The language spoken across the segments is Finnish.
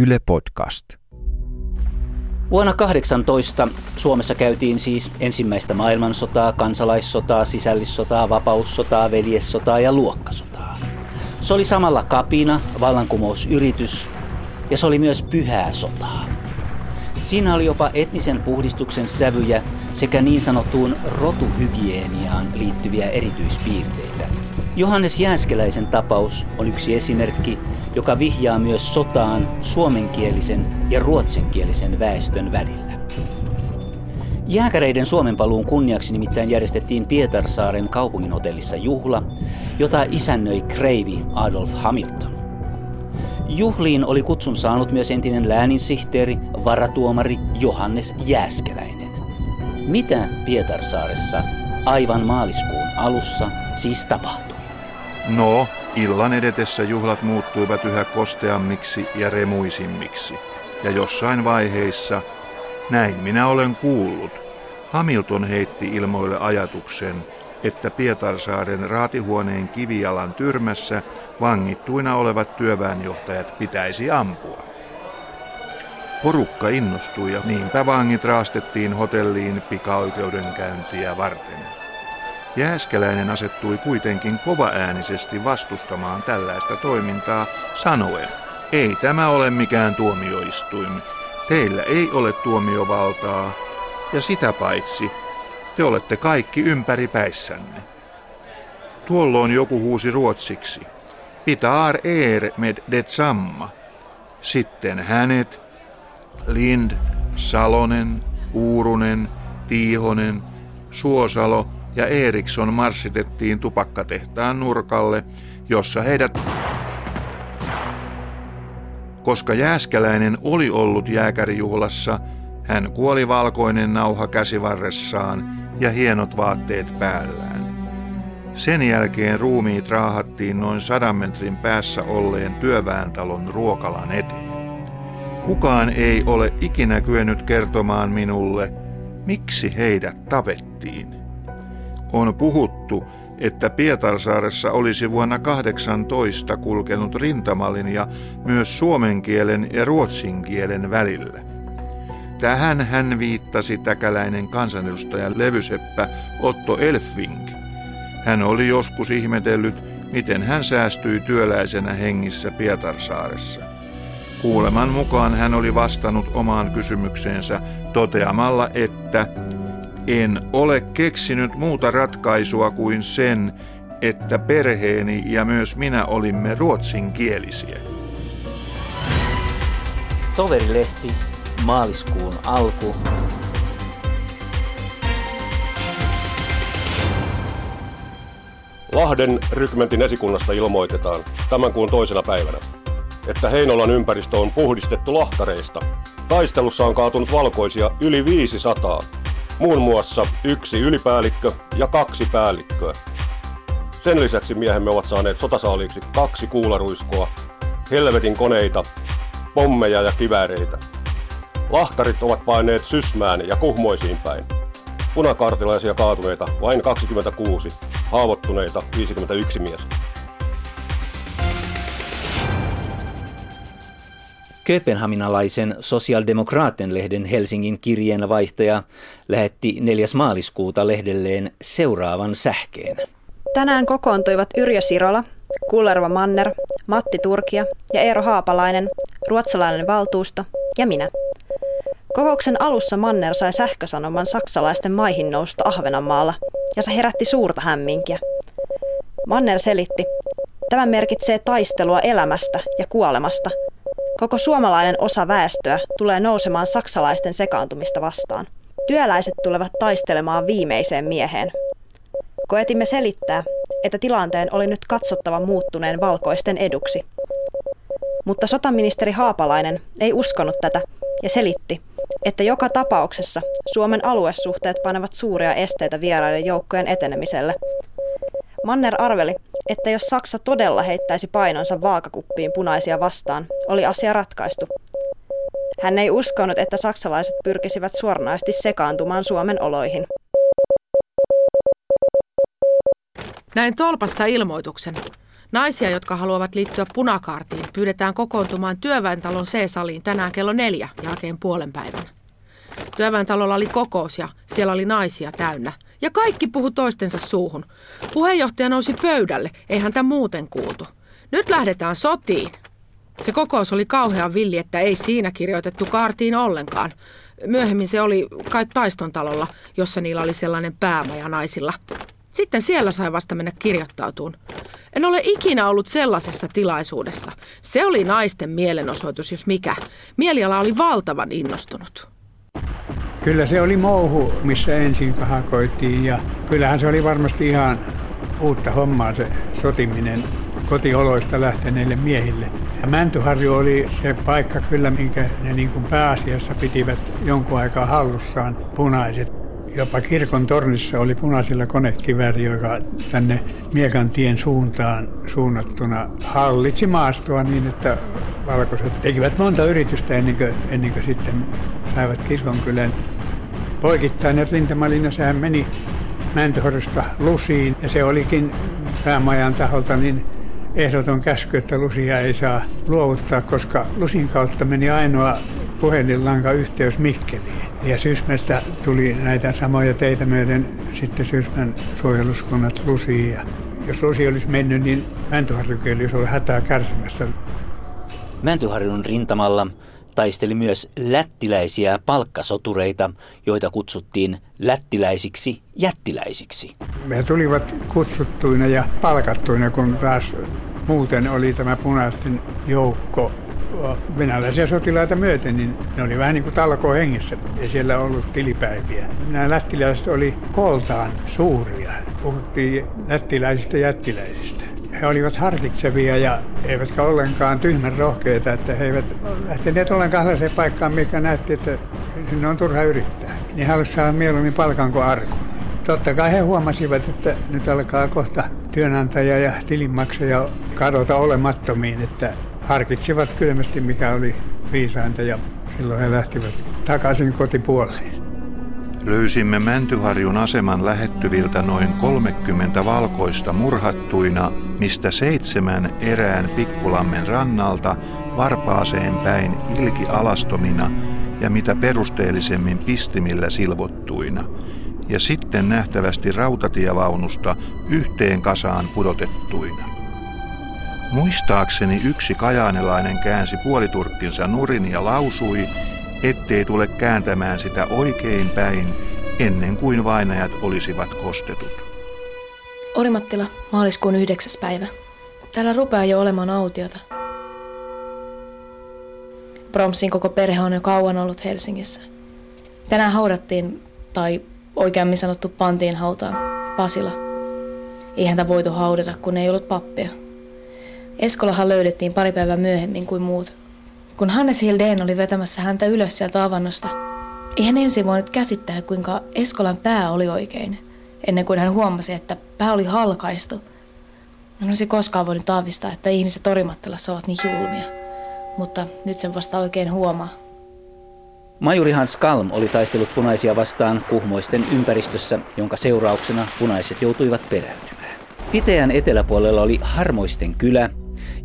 Yle Podcast. Vuonna 18 Suomessa käytiin siis ensimmäistä maailmansotaa, kansalaissotaa, sisällissotaa, vapaussotaa, veljessotaa ja luokkasotaa. Se oli samalla kapina, vallankumousyritys ja se oli myös pyhää sotaa. Siinä oli jopa etnisen puhdistuksen sävyjä sekä niin sanottuun rotuhygieniaan liittyviä erityispiirteitä. Johannes Jääskeläisen tapaus on yksi esimerkki, joka vihjaa myös sotaan suomenkielisen ja ruotsinkielisen väestön välillä. Jääkäreiden Suomen paluun kunniaksi nimittäin järjestettiin Pietarsaaren kaupunginhotellissa juhla, jota isännöi kreivi Adolf Hamilton. Juhliin oli kutsun saanut myös entinen lääninsihteeri, varatuomari Johannes Jääskeläinen. Mitä Pietarsaaressa aivan maaliskuun alussa siis tapahtui? No, illan edetessä juhlat muuttuivat yhä kosteammiksi ja remuisimmiksi. Ja jossain vaiheissa, näin minä olen kuullut, Hamilton heitti ilmoille ajatuksen, että Pietarsaaren raatihuoneen kivijalan tyrmässä vangittuina olevat työväenjohtajat pitäisi ampua. Porukka innostui ja niinpä vangit raastettiin hotelliin pikaoikeudenkäyntiä varten. Jääskeläinen asettui kuitenkin kovaäänisesti vastustamaan tällaista toimintaa sanoen, ei tämä ole mikään tuomioistuin, teillä ei ole tuomiovaltaa, ja sitä paitsi te olette kaikki ympäri päissänne. Tuolloin joku huusi ruotsiksi. Pitar er med detsamma. Sitten hänet, Lind, Salonen, Uurunen, Tiihonen, Suosalo ja Eriksson marssitettiin tupakkatehtaan nurkalle, jossa heidät... Koska Jääskäläinen oli ollut jääkärijuhlassa, hän kuoli valkoinen nauha käsivarressaan ja hienot vaatteet päällään. Sen jälkeen ruumiit raahattiin noin sadan metrin päässä olleen työväentalon ruokalan eteen. Kukaan ei ole ikinä kyennyt kertomaan minulle, miksi heidät tapettiin. On puhuttu, että Pietarsaaressa olisi vuonna 18 kulkenut rintamalinja myös suomen kielen ja ruotsin kielen välillä. Tähän hän viittasi täkäläinen kansanedustaja levyseppä Otto Elfving. Hän oli joskus ihmetellyt, miten hän säästyi työläisenä hengissä Pietarsaaressa. Kuuleman mukaan hän oli vastannut omaan kysymykseensä toteamalla, että en ole keksinyt muuta ratkaisua kuin sen, että perheeni ja myös minä olimme ruotsinkielisiä. Toverilehti, maaliskuun alku. Lahden rykmentin esikunnasta ilmoitetaan tämän kuun toisena päivänä, että Heinolan ympäristö on puhdistettu lahtareista. Taistelussa on kaatunut valkoisia yli 500 muun muassa yksi ylipäällikkö ja kaksi päällikköä. Sen lisäksi miehemme ovat saaneet sotasaaliiksi kaksi kuularuiskoa, helvetin koneita, pommeja ja kivääreitä. Lahtarit ovat paineet Sysmään ja Kuhmoisiin päin. Punakartilaisia kaatuneita vain 26, haavoittuneita 51 miestä. Kööpenhaminalaisen sosialdemokraatten-lehden Helsingin kirjeenvaihtaja lähetti 4. maaliskuuta lehdelleen seuraavan sähkeen. Tänään kokoontuivat Yrjö Sirola, Kullerva Manner, Matti Turkia ja Eero Haapalainen, ruotsalainen valtuusto ja minä. Kokouksen alussa Manner sai sähkösanoman saksalaisten maihin nousta Ahvenanmaalla ja se herätti suurta hämminkiä. Manner selitti, tämä merkitsee taistelua elämästä ja kuolemasta – Koko suomalainen osa väestöä tulee nousemaan saksalaisten sekaantumista vastaan. Työläiset tulevat taistelemaan viimeiseen mieheen. Koetimme selittää, että tilanteen oli nyt katsottava muuttuneen valkoisten eduksi. Mutta sotaministeri Haapalainen ei uskonut tätä ja selitti, että joka tapauksessa Suomen aluesuhteet panevat suuria esteitä vieraiden joukkojen etenemiselle. Manner arveli, että jos Saksa todella heittäisi painonsa vaakakuppiin punaisia vastaan, oli asia ratkaistu. Hän ei uskonut, että saksalaiset pyrkisivät suoranaisesti sekaantumaan Suomen oloihin. Näin tolpassa ilmoituksen. Naisia, jotka haluavat liittyä punakaartiin, pyydetään kokoontumaan työväentalon C-saliin tänään kello neljä jälkeen puolen päivän. Työväentalolla oli kokous ja siellä oli naisia täynnä. Ja kaikki puhu toistensa suuhun. Puheenjohtaja nousi pöydälle, eihän tämä muuten kuultu. Nyt lähdetään sotiin. Se kokous oli kauhean villi, että ei siinä kirjoitettu kaartiin ollenkaan. Myöhemmin se oli kai taiston talolla, jossa niillä oli sellainen päämaja naisilla. Sitten siellä sai vasta mennä kirjoittautuun. En ole ikinä ollut sellaisessa tilaisuudessa. Se oli naisten mielenosoitus, jos mikä. Mieliala oli valtavan innostunut. Kyllä se oli mouhu, missä ensin kahakoitiin ja kyllähän se oli varmasti ihan uutta hommaa se sotiminen kotioloista lähteneille miehille. Ja Mäntyharju oli se paikka kyllä, minkä ne niin kuin pääasiassa pitivät jonkun aikaa hallussaan punaiset. Jopa kirkon tornissa oli punaisilla konekivääri, joka tänne Miekantien suuntaan suunnattuna hallitsi maastoa niin, että valkoiset tekivät monta yritystä ennen kuin, ennen kuin sitten saivat kirkonkylän. Poikittainen rintamalinja, sehän meni Mäntyhorista Lusiin ja se olikin päämajan taholta niin ehdoton käsky, että Lusia ei saa luovuttaa, koska Lusin kautta meni ainoa puhelinlanka yhteys Mikkeliin. Ja Sysmästä tuli näitä samoja teitä myöten sitten Sysmän suojeluskunnat Lusiin. Ja jos Lusi olisi mennyt, niin Mäntyharjukin olisi ollut hätää kärsimässä. Mäntyharjun rintamalla taisteli myös lättiläisiä palkkasotureita, joita kutsuttiin lättiläisiksi jättiläisiksi. Me tulivat kutsuttuina ja palkattuina, kun taas muuten oli tämä punaisten joukko venäläisiä sotilaita myöten, niin ne oli vähän niin kuin talkoon hengessä. Ei siellä ollut tilipäiviä. Nämä lättiläiset oli kooltaan suuria. Puhuttiin lättiläisistä jättiläisistä. He olivat harkitsevia ja eivätkä ollenkaan tyhmän rohkeita, että he eivät lähteneet ollenkaan sellaiseen paikkaan, mikä näytti, että sinne on turha yrittää. Niin he halusivat saada mieluummin palkan kuin arkun. Totta kai he huomasivat, että nyt alkaa kohta työnantaja ja tilinmaksaja kadota olemattomiin, että harkitsivat kylmästi, mikä oli viisainta ja silloin he lähtivät takaisin kotipuoleen. Löysimme Mäntyharjun aseman lähettyviltä noin 30 valkoista murhattuina, mistä seitsemän erään Pikkulammen rannalta varpaaseen päin ilki alastomina ja mitä perusteellisemmin pistimillä silvottuina, ja sitten nähtävästi rautatievaunusta yhteen kasaan pudotettuina. Muistaakseni yksi kajaanilainen käänsi puoliturkkinsa nurin ja lausui, ettei tule kääntämään sitä oikein päin ennen kuin vainajat olisivat kostetut. Orimattila, maaliskuun yhdeksäs päivä. Täällä rupeaa jo olemaan autiota. Bromsin koko perhe on jo kauan ollut Helsingissä. Tänään haudattiin, tai oikeammin sanottu pantiin hautaan, Pasila. Ei häntä voitu haudata, kun ei ollut pappia. Eskolahan löydettiin pari päivää myöhemmin kuin muut. Kun Hannes Hildeen oli vetämässä häntä ylös sieltä avannosta, ei hän ensin voinut käsittää, kuinka Eskolan pää oli oikein, ennen kuin hän huomasi, että pää oli halkaistu. Hän olisi koskaan voinut aavistaa, että ihmiset Orimattilassa ovat niin julmia, mutta nyt sen vasta oikein huomaa. Majuri Hans Kalm oli taistellut punaisia vastaan kuhmoisten ympäristössä, jonka seurauksena punaiset joutuivat peräytymään. Piteän eteläpuolella oli Harmoisten kylä,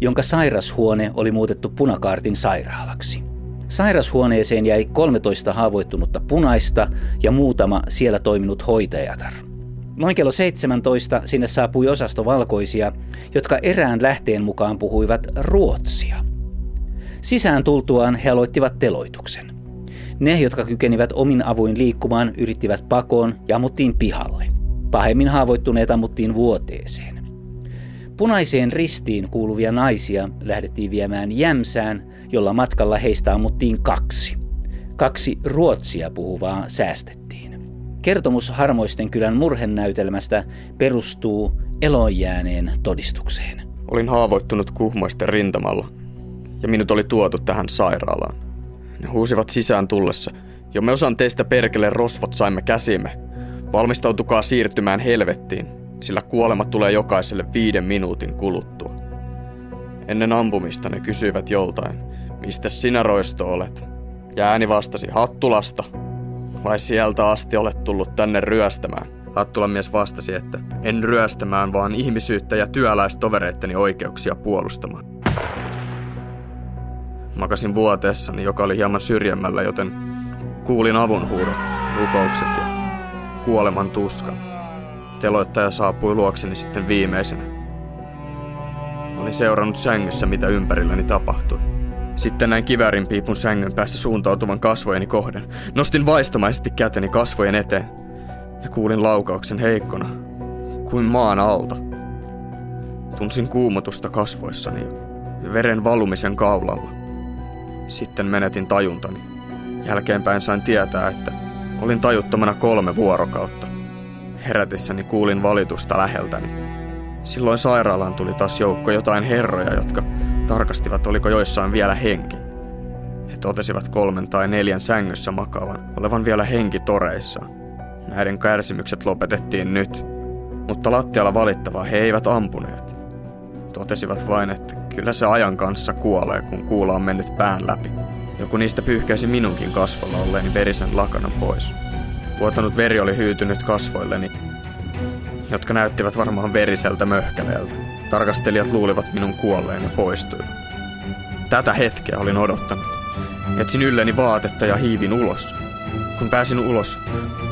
jonka sairashuone oli muutettu punakaartin sairaalaksi. Sairashuoneeseen jäi 13 haavoittunutta punaista ja muutama siellä toiminut hoitajatar. Noin kello 17 sinne saapui osasto valkoisia, jotka erään lähteen mukaan puhuivat ruotsia. Sisään tultuaan he aloittivat teloituksen. Ne, jotka kykenivät omin avuin liikkumaan, yrittivät pakoon ja ammuttiin pihalle. Pahemmin haavoittuneet ammuttiin vuoteeseen. Punaiseen ristiin kuuluvia naisia lähdettiin viemään Jämsään, jolla matkalla heistä ammuttiin kaksi. Kaksi ruotsia puhuvaa säästettiin. Kertomus Harmoisten kylän murhennäytelmästä perustuu elonjääneen todistukseen. Olin haavoittunut kuhmoisten rintamalla ja minut oli tuotu tähän sairaalaan. Ne huusivat sisään tullessa. Jo me osan teistä perkele rosvot saimme käsimme. Valmistautukaa siirtymään helvettiin, sillä kuolema tulee jokaiselle viiden minuutin kuluttua. Ennen ampumista ne kysyivät joltain, mistä sinä roisto olet? Ja ääni vastasi, Hattulasta. Vai sieltä asti olet tullut tänne ryöstämään? Hattulan mies vastasi, että en ryöstämään, vaan ihmisyyttä ja työläistovereitteni oikeuksia puolustamaan. Makasin vuoteessani, joka oli hieman syrjemmällä, joten kuulin avunhuudot, rukoukset ja kuoleman tuskan. Teloittaja saapui luokseni sitten viimeisenä. Olin seurannut sängyssä, mitä ympärilläni tapahtui. Sitten näin kiväärin piipun sängyn päässä suuntautuvan kasvojeni kohden. Nostin vaistomaisesti käteni kasvojen eteen ja kuulin laukauksen heikkona, kuin maan alta. Tunsin kuumotusta kasvoissani ja veren valumisen kaulalla. Sitten menetin tajuntani. Jälkeenpäin sain tietää, että olin tajuttomana kolme vuorokautta. Herätessäni kuulin valitusta läheltäni. Silloin sairaalaan tuli taas joukko jotain herroja, jotka tarkastivat, oliko joissain vielä henki. He totesivat kolmen tai neljän sängyssä makaavan, olevan vielä henki toreissaan. Näiden kärsimykset lopetettiin nyt, mutta lattialla valittavaa he eivät ampuneet. Totesivat vain, että kyllä se ajan kanssa kuolee, kun kuula on mennyt pään läpi. Joku niistä pyyhkäisi minunkin kasvolla olleeni verisen lakanan pois. Vuotanut veri oli hyytynyt kasvoilleni, jotka näyttivät varmaan veriseltä möhkäleeltä. Tarkastelijat luulivat minun kuolleen ja poistuivat. Tätä hetkeä olin odottanut. Etsin ylleni vaatetta ja hiivin ulos. Kun pääsin ulos,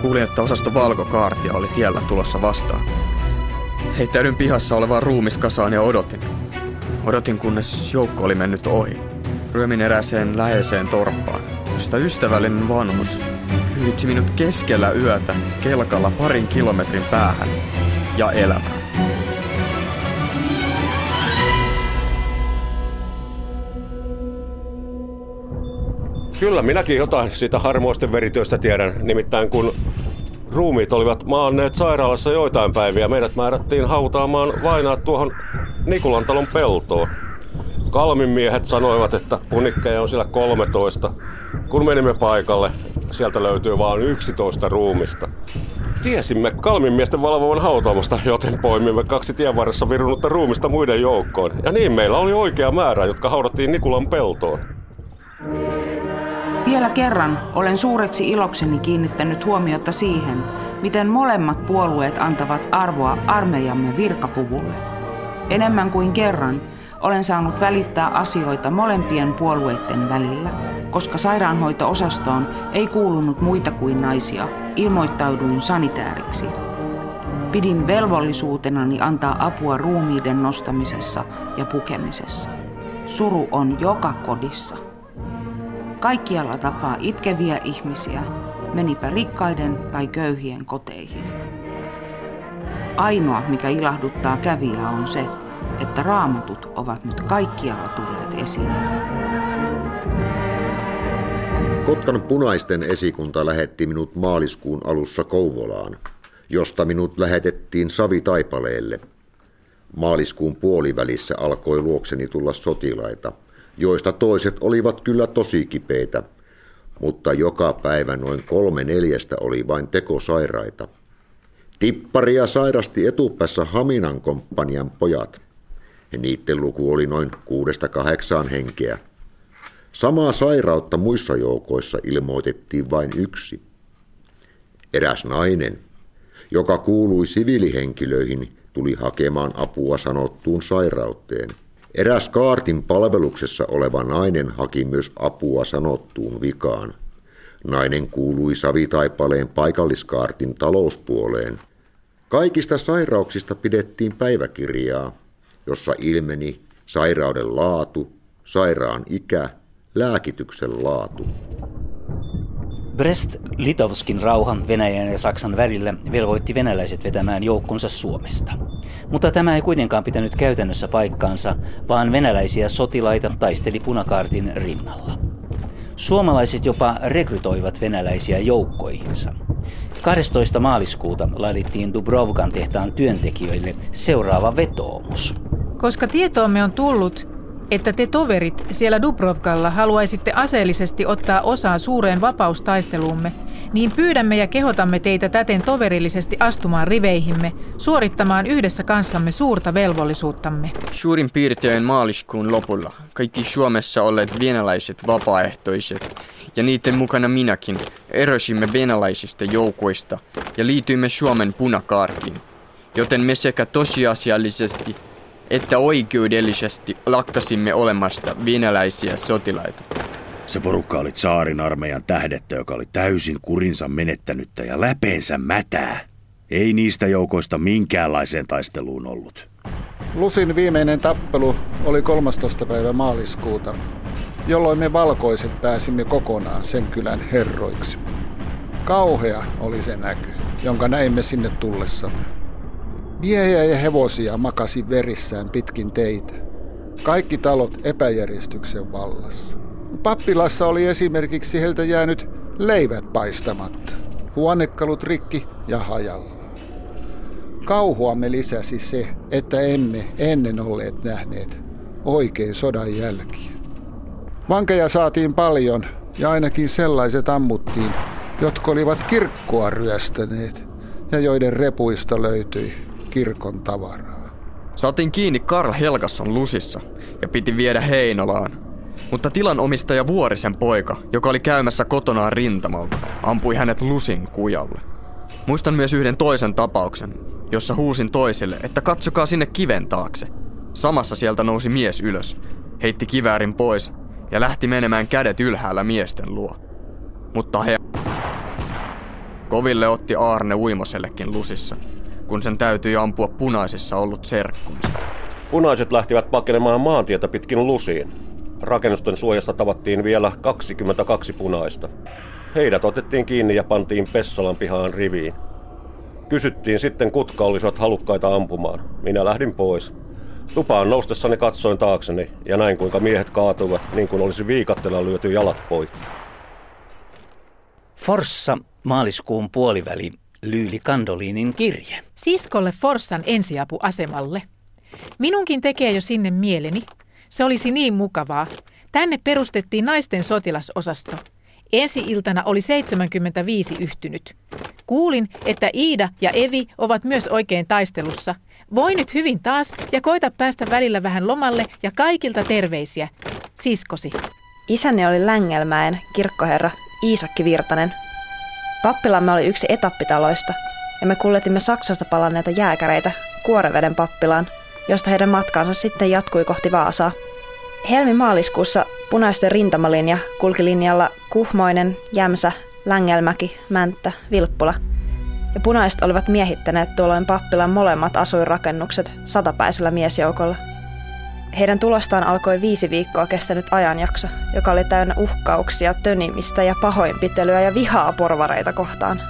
kuulin, että osasto valkokaartia oli tiellä tulossa vastaan. Heittäydyn pihassa olevaan ruumiskasaan ja odotin. Odotin, kunnes joukko oli mennyt ohi. Ryömin eräseen läheiseen torppaan, josta ystävällinen vanhus kyyditsi minut keskellä yötä kelkalla parin kilometrin päähän ja elämään. Kyllä, minäkin jotain siitä harmoisten verityöstä tiedän. Nimittäin kun ruumiit olivat maanneet sairaalassa joitain päiviä, meidät määrättiin hautaamaan vainaat tuohon Nikulantalon peltoon. Kalmin miehet sanoivat, että punikkeja on siellä 13. Kun menimme paikalle, sieltä löytyy vain 11 ruumista. Tiesimme Kalmin miesten valvovan hautaamosta, joten poimimme kaksi tien varressa virunutta ruumista muiden joukkoon. Ja niin meillä oli oikea määrä, jotka haudattiin Nikulan peltoon. Vielä kerran olen suureksi ilokseni kiinnittänyt huomiota siihen, miten molemmat puolueet antavat arvoa armeijamme virkapuvulle. Enemmän kuin kerran olen saanut välittää asioita molempien puolueiden välillä, koska sairaanhoito-osastoon ei kuulunut muita kuin naisia. Ilmoittauduin sanitääriksi. Pidin velvollisuutenani antaa apua ruumiiden nostamisessa ja pukemisessa. Suru on joka kodissa. Kaikkialla tapaa itkeviä ihmisiä, menipä rikkaiden tai köyhien koteihin. Ainoa, mikä ilahduttaa kävijää, on se, että raamatut ovat nyt kaikkialla tulleet esiin. Kotkan punaisten esikunta lähetti minut maaliskuun alussa Kouvolaan, josta minut lähetettiin Savitaipaleelle. Maaliskuun puolivälissä alkoi luokseni tulla sotilaita, joista toiset olivat kyllä tosi kipeitä, mutta joka päivä noin kolme neljästä oli vain tekosairaita. Tipparia sairasti etupäässä Haminan komppanian pojat – ja niiden luku oli noin kuudesta kahdeksaan henkeä. Samaa sairautta muissa joukoissa ilmoitettiin vain yksi. Eräs nainen, joka kuului siviilihenkilöihin, tuli hakemaan apua sanottuun sairauteen. Eräs kaartin palveluksessa oleva nainen haki myös apua sanottuun vikaan. Nainen kuului savitaipaleen paikalliskaartin talouspuoleen. Kaikista sairauksista pidettiin päiväkirjaa, jossa ilmeni sairauden laatu, sairaan ikä, lääkityksen laatu. Brest-Litovskin rauha Venäjän ja Saksan välillä velvoitti venäläiset vetämään joukkonsa Suomesta. Mutta tämä ei kuitenkaan pitänyt käytännössä paikkaansa, vaan venäläisiä sotilaita taisteli punakaartin rinnalla. Suomalaiset jopa rekrytoivat venäläisiä joukkoihinsa. 12. maaliskuuta laadittiin Dubrovkan tehtaan työntekijöille seuraava vetoomus. Koska tietoomme on tullut, että te toverit siellä Dubrovkalla haluaisitte aseellisesti ottaa osaa suureen vapaustaisteluumme, niin pyydämme ja kehotamme teitä täten toverillisesti astumaan riveihimme, suorittamaan yhdessä kanssamme suurta velvollisuuttamme. Suurin piirtein maaliskuun lopulla kaikki Suomessa olleet venäläiset vapaaehtoiset ja niiden mukana minäkin erosimme venäläisistä joukoista ja liityimme Suomen punakaartiin, joten me sekä tosiasiallisesti että oikeudellisesti lakkasimme olemasta venäläisiä sotilaita. Se porukka oli saarin armeijan tähdettä, joka oli täysin kurinsa menettänyttä ja läpeensä mätää. Ei niistä joukoista minkäänlaiseen taisteluun ollut. Lusin viimeinen tappelu oli 13. päivä maaliskuuta, jolloin me valkoiset pääsimme kokonaan sen kylän herroiksi. Kauhea oli se näky, jonka näimme sinne tullessamme. Miehiä ja hevosia makasi verissään pitkin teitä. Kaikki talot epäjärjestyksen vallassa. Pappilassa oli esimerkiksi heiltä jäänyt leivät paistamatta, huonekalut rikki ja hajalla. Kauhuamme lisäsi se, että emme ennen olleet nähneet oikein sodan jälkiä. Vankeja saatiin paljon ja ainakin sellaiset ammuttiin, jotka olivat kirkkoa ryöstäneet ja joiden repuista löytyi kirkon tavaraa. Saatiin kiinni Karl Helgasson lusissa ja piti viedä Heinolaan. Mutta tilan omistaja Vuorisen poika, joka oli käymässä kotonaan rintamalta, ampui hänet lusin kujalle. Muistan myös yhden toisen tapauksen, jossa huusin toisille, että katsokaa sinne kiven taakse. Samassa sieltä nousi mies ylös, heitti kiväärin pois ja lähti menemään kädet ylhäällä miesten luo. Mutta he... Koville otti Aarne Uimosellekin lusissa kun sen täytyi ampua punaisissa ollut serkkunsa. Punaiset lähtivät pakenemaan maantietä pitkin lusiin. Rakennusten suojasta tavattiin vielä 22 punaista. Heidät otettiin kiinni ja pantiin Pessalan pihaan riviin. Kysyttiin sitten, kutka olisivat halukkaita ampumaan. Minä lähdin pois. Tupaan noustessani katsoin taakseni ja näin kuinka miehet kaatuivat niin kuin olisi viikattella lyöty jalat poikki. Forssa maaliskuun puoliväli Lyyli Kandolinin kirje. Siskolle Forssan ensiapuasemalle. Minunkin tekee jo sinne mieleni. Se olisi niin mukavaa. Tänne perustettiin naisten sotilasosasto. Ensi-iltana oli 75 yhtynyt. Kuulin, että Iida ja Evi ovat myös oikein taistelussa. Voi nyt hyvin taas ja koita päästä välillä vähän lomalle ja kaikilta terveisiä. Siskosi. Isäni oli Längelmäen kirkkoherra Iisakki Virtanen, Pappilamme oli yksi etappitaloista, ja me kulletimme Saksasta palanneita jääkäreitä Kuoreveden pappilaan, josta heidän matkansa sitten jatkui kohti Vaasaa. Helmi-maaliskuussa punaisten rintamalinja kulki linjalla Kuhmoinen, Jämsä, Längelmäki, Mänttä, Vilppula. Ja punaiset olivat miehittäneet tuolloin pappilan molemmat asuinrakennukset satapäisellä miesjoukolla – heidän tulostaan alkoi viisi viikkoa kestänyt ajanjakso, joka oli täynnä uhkauksia, tönimistä ja pahoinpitelyä ja vihaa porvareita kohtaan.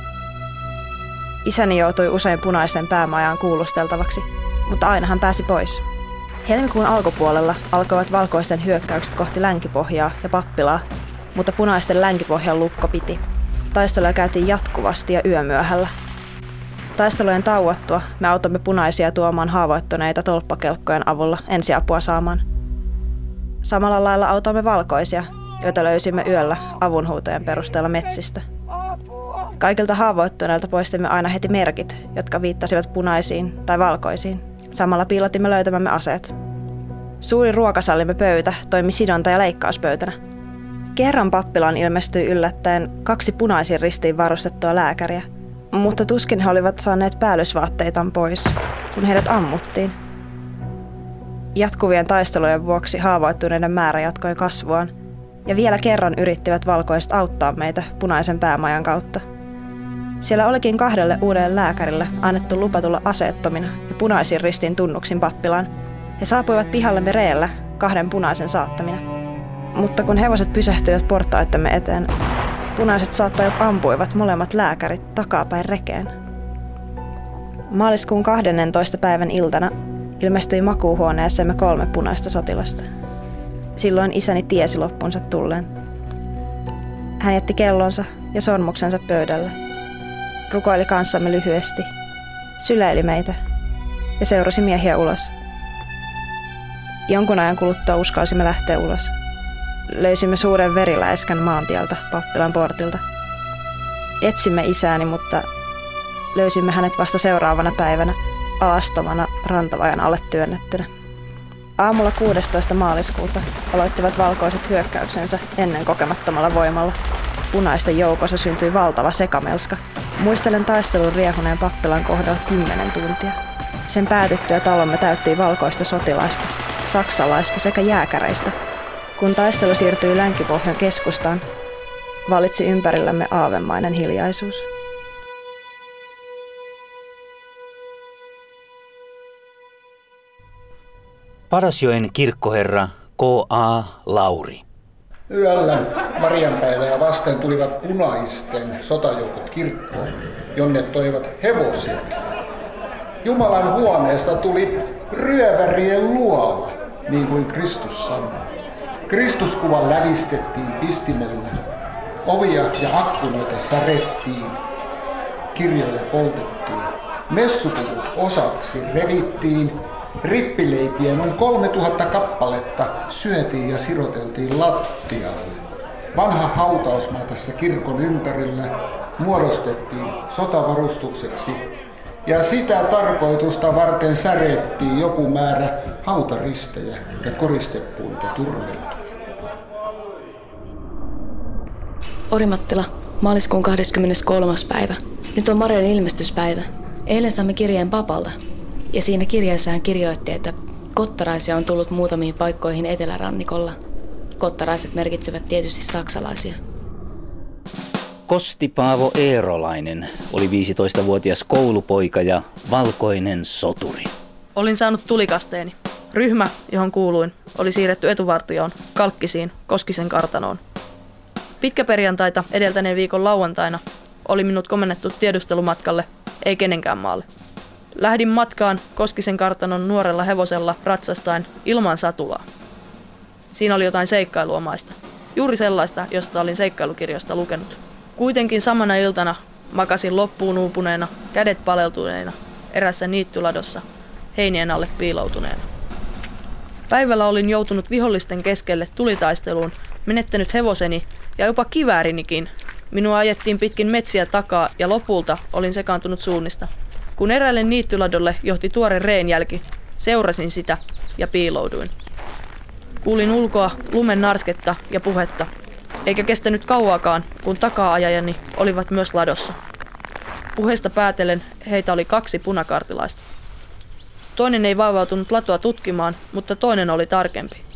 Isäni joutui usein punaisten päämajaan kuulusteltavaksi, mutta aina hän pääsi pois. Helmikuun alkupuolella alkoivat valkoisten hyökkäykset kohti länkipohjaa ja pappilaa, mutta punaisten länkipohjan lukko piti. Taisteluja käytiin jatkuvasti ja yömyöhällä, Taistelujen tauottua me autamme punaisia tuomaan haavoittuneita tolppakelkkojen avulla ensiapua saamaan. Samalla lailla autamme valkoisia, joita löysimme yöllä avunhuutojen perusteella metsistä. Kaikilta haavoittuneilta poistimme aina heti merkit, jotka viittasivat punaisiin tai valkoisiin. Samalla piilotimme löytämämme aseet. Suuri ruokasallimme pöytä toimi sidonta- ja leikkauspöytänä. Kerran pappilaan ilmestyi yllättäen kaksi punaisiin ristiin varustettua lääkäriä – mutta tuskin he olivat saaneet päällysvaatteitaan pois, kun heidät ammuttiin. Jatkuvien taistelujen vuoksi haavoittuneiden määrä jatkoi kasvuaan, ja vielä kerran yrittivät valkoiset auttaa meitä punaisen päämajan kautta. Siellä olikin kahdelle uudelle lääkärille annettu lupa tulla aseettomina ja punaisin ristin tunnuksin pappilaan. He saapuivat pihalle reellä kahden punaisen saattamina. Mutta kun hevoset pysähtyivät portaittemme eteen, Punaiset saattajat ampuivat molemmat lääkärit takapäin rekeen. Maaliskuun 12. päivän iltana ilmestyi makuuhuoneeseemme kolme punaista sotilasta. Silloin isäni tiesi loppunsa tulleen. Hän jätti kellonsa ja sormuksensa pöydälle. Rukoili kanssamme lyhyesti, syleili meitä ja seurasi miehiä ulos. Jonkun ajan kuluttua uskalsimme lähteä ulos. Löysimme suuren veriläiskän maantieltä pappilan portilta. Etsimme isääni, mutta löysimme hänet vasta seuraavana päivänä alastomana rantavajan alle työnnettynä. Aamulla 16. maaliskuuta aloittivat valkoiset hyökkäyksensä ennen kokemattomalla voimalla. Punaisten joukossa syntyi valtava sekamelska. Muistelen taistelun riehuneen pappilan kohdalla kymmenen tuntia. Sen päätyttyä talomme täyttiin valkoista sotilaista, saksalaista sekä jääkäreistä. Kun taistelu siirtyi Länkipohjan keskustaan, valitsi ympärillämme aavemainen hiljaisuus. Parasjoen kirkkoherra K.A. Lauri. Yöllä Marianpäivää vasten tulivat punaisten sotajoukot kirkkoon, jonne toivat hevosia. Jumalan huoneesta tuli ryövärien luola, niin kuin Kristus sanoi. Kristuskuva lävistettiin pistimellä. Ovia ja akkunoita särettiin. Kirjoja poltettiin. Messupuvut osaksi revittiin. Rippileipiä noin 3000 kappaletta syötiin ja siroteltiin lattialle. Vanha hautausmaa tässä kirkon ympärillä muodostettiin sotavarustukseksi ja sitä tarkoitusta varten särettiin joku määrä hautaristejä ja koristepuita turveltua. Orimattila, maaliskuun 23. päivä. Nyt on Marian ilmestyspäivä. Eilen saimme kirjeen papalta. Ja siinä kirjeessä hän kirjoitti, että kottaraisia on tullut muutamiin paikkoihin etelärannikolla. Kottaraiset merkitsevät tietysti saksalaisia. Kosti Paavo Eerolainen oli 15-vuotias koulupoika ja valkoinen soturi. Olin saanut tulikasteeni. Ryhmä, johon kuuluin, oli siirretty etuvartioon, Kalkkisiin, Koskisen kartanoon. Pitkäperjantaita edeltäneen viikon lauantaina oli minut komennettu tiedustelumatkalle, ei kenenkään maalle. Lähdin matkaan Koskisen kartanon nuorella hevosella ratsastain ilman satulaa. Siinä oli jotain seikkailuomaista. Juuri sellaista, josta olin seikkailukirjoista lukenut. Kuitenkin samana iltana makasin loppuun uupuneena, kädet paleltuneena, erässä niittyladossa, heinien alle piiloutuneena. Päivällä olin joutunut vihollisten keskelle tulitaisteluun, menettänyt hevoseni ja jopa kiväärinikin. Minua ajettiin pitkin metsiä takaa ja lopulta olin sekaantunut suunnista. Kun eräälle niittyladolle johti tuore reenjälki, seurasin sitä ja piilouduin. Kuulin ulkoa lumen narsketta ja puhetta, eikä kestänyt kauaakaan, kun takaa-ajajani olivat myös ladossa. Puheesta päätellen heitä oli kaksi punakartilaista. Toinen ei vaivautunut latoa tutkimaan, mutta toinen oli tarkempi.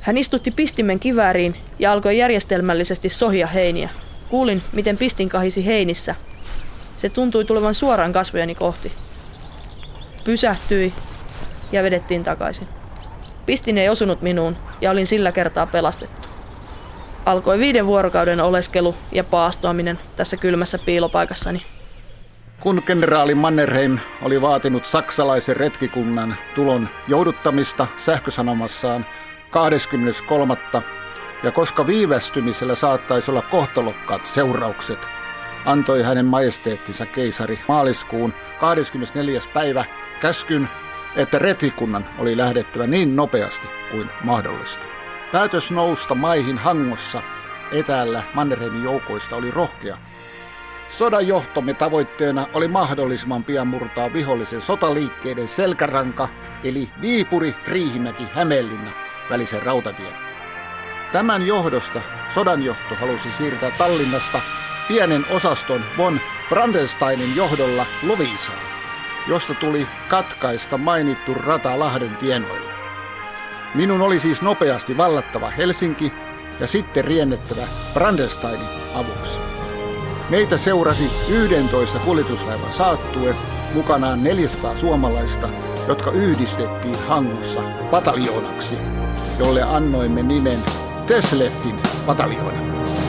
Hän istutti pistimen kivääriin ja alkoi järjestelmällisesti sohia heiniä. Kuulin, miten pistin kahisi heinissä. Se tuntui tulevan suoraan kasvojani kohti. Pysähtyi ja vedettiin takaisin. Pistin ei osunut minuun ja olin sillä kertaa pelastettu. Alkoi viiden vuorokauden oleskelu ja paastoaminen tässä kylmässä piilopaikassani. Kun kenraali Mannerheim oli vaatinut saksalaisen retkikunnan tulon jouduttamista sähkösanomassaan 23. ja koska viivästymisellä saattaisi olla kohtalokkaat seuraukset, antoi hänen majesteettinsa keisari maaliskuun 24. päivä käskyn, että retkikunnan oli lähdettävä niin nopeasti kuin mahdollista. Päätös nousta maihin hangossa etäällä Mannerheimin joukoista oli rohkea. Sodan johtomme tavoitteena oli mahdollisimman pian murtaa vihollisen sotaliikkeiden selkäranka, eli Viipuri, Riihimäki, Hämeenlinna välisen rautatien. Tämän johdosta sodanjohto halusi siirtää Tallinnasta pienen osaston von Brandensteinin johdolla Lovisaan, josta tuli katkaista mainittu rata Lahden tienoilla. Minun oli siis nopeasti vallattava Helsinki ja sitten riennettävä Brandensteinin avuksi. Meitä seurasi 11 kuljetuslaivan saattue, mukanaan 400 suomalaista, jotka yhdistettiin Hangossa pataljoonaksi, jolle annoimme nimen Tesleffin pataljoona.